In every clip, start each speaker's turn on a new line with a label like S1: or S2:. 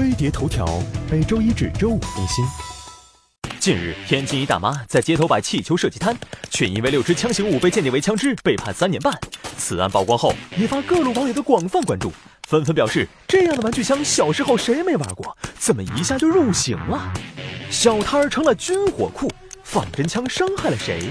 S1: 飞碟头条，每周一至周五更新。近日，天津一大妈在街头摆气球射击摊，却因为六支枪形物被鉴定为枪支，被判三年半。此案曝光后，引发各路网友的广泛关注，纷纷表示：这样的玩具枪，小时候谁没玩过？怎么一下就入刑了？小摊儿成了军火库，仿真枪伤害了谁？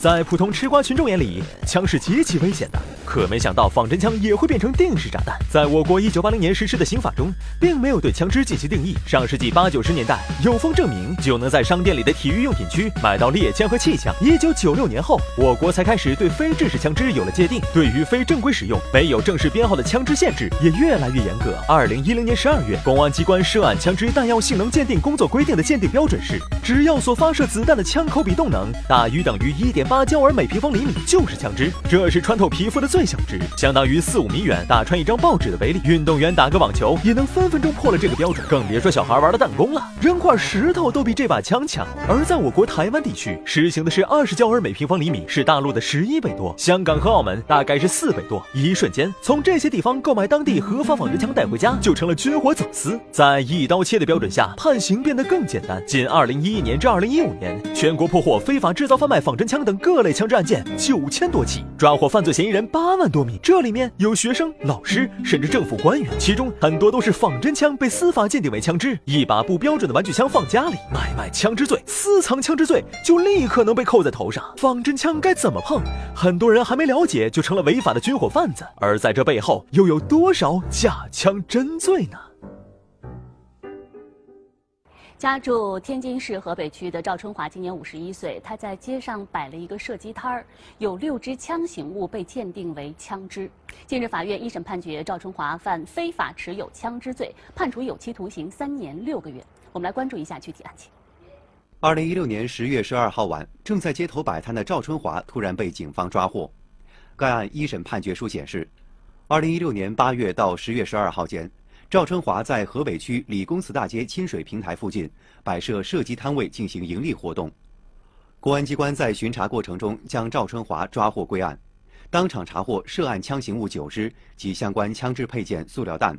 S1: 在普通吃瓜群众眼里，枪是极其危险的。可没想到，仿真枪也会变成定时炸弹。在我国一九八零年实施的刑法中，并没有对枪支进行定义。上世纪八九十年代，有风证明就能在商店里的体育用品区买到猎枪和气枪。一九九六年后，我国才开始对非制式枪支有了界定。对于非正规使用、没有正式编号的枪支限制也越来越严格。二零一零年十二月，公安机关涉案枪支弹药性能鉴定工作规定的鉴定标准是：只要所发射子弹的枪口比动能大于等于一点八焦耳每平方厘米，就是枪支。这是穿透皮肤的最。小值相当于四五米远打穿一张报纸的威力，运动员打个网球也能分分钟破了这个标准，更别说小孩玩的弹弓了，扔块石头都比这把枪强。而在我国台湾地区实行的是二十焦耳每平方厘米，是大陆的十一倍多，香港和澳门大概是四倍多。一瞬间，从这些地方购买当地合法仿真枪带回家，就成了军火走私。在一刀切的标准下，判刑变得更简单。仅二零一一年至二零一五年，全国破获非法制造、贩卖仿真枪等各类枪支案件九千多起，抓获犯罪嫌疑人八。万多名，这里面有学生、老师，甚至政府官员，其中很多都是仿真枪被司法鉴定为枪支。一把不标准的玩具枪放家里，买卖枪支罪、私藏枪支罪就立刻能被扣在头上。仿真枪该怎么碰？很多人还没了解，就成了违法的军火贩子。而在这背后，又有多少假枪真罪呢？
S2: 家住天津市河北区的赵春华今年五十一岁，他在街上摆了一个射击摊儿，有六支枪形物被鉴定为枪支。近日，法院一审判决赵春华犯非法持有枪支罪，判处有期徒刑三年六个月。我们来关注一下具体案情。
S3: 二零一六年十月十二号晚，正在街头摆摊的赵春华突然被警方抓获。该案一审判决书显示，二零一六年八月到十月十二号间。赵春华在河北区理工祠大街亲水平台附近摆设射击摊位进行盈利活动。公安机关在巡查过程中将赵春华抓获归案，当场查获涉案枪形物九支及相关枪支配件、塑料弹，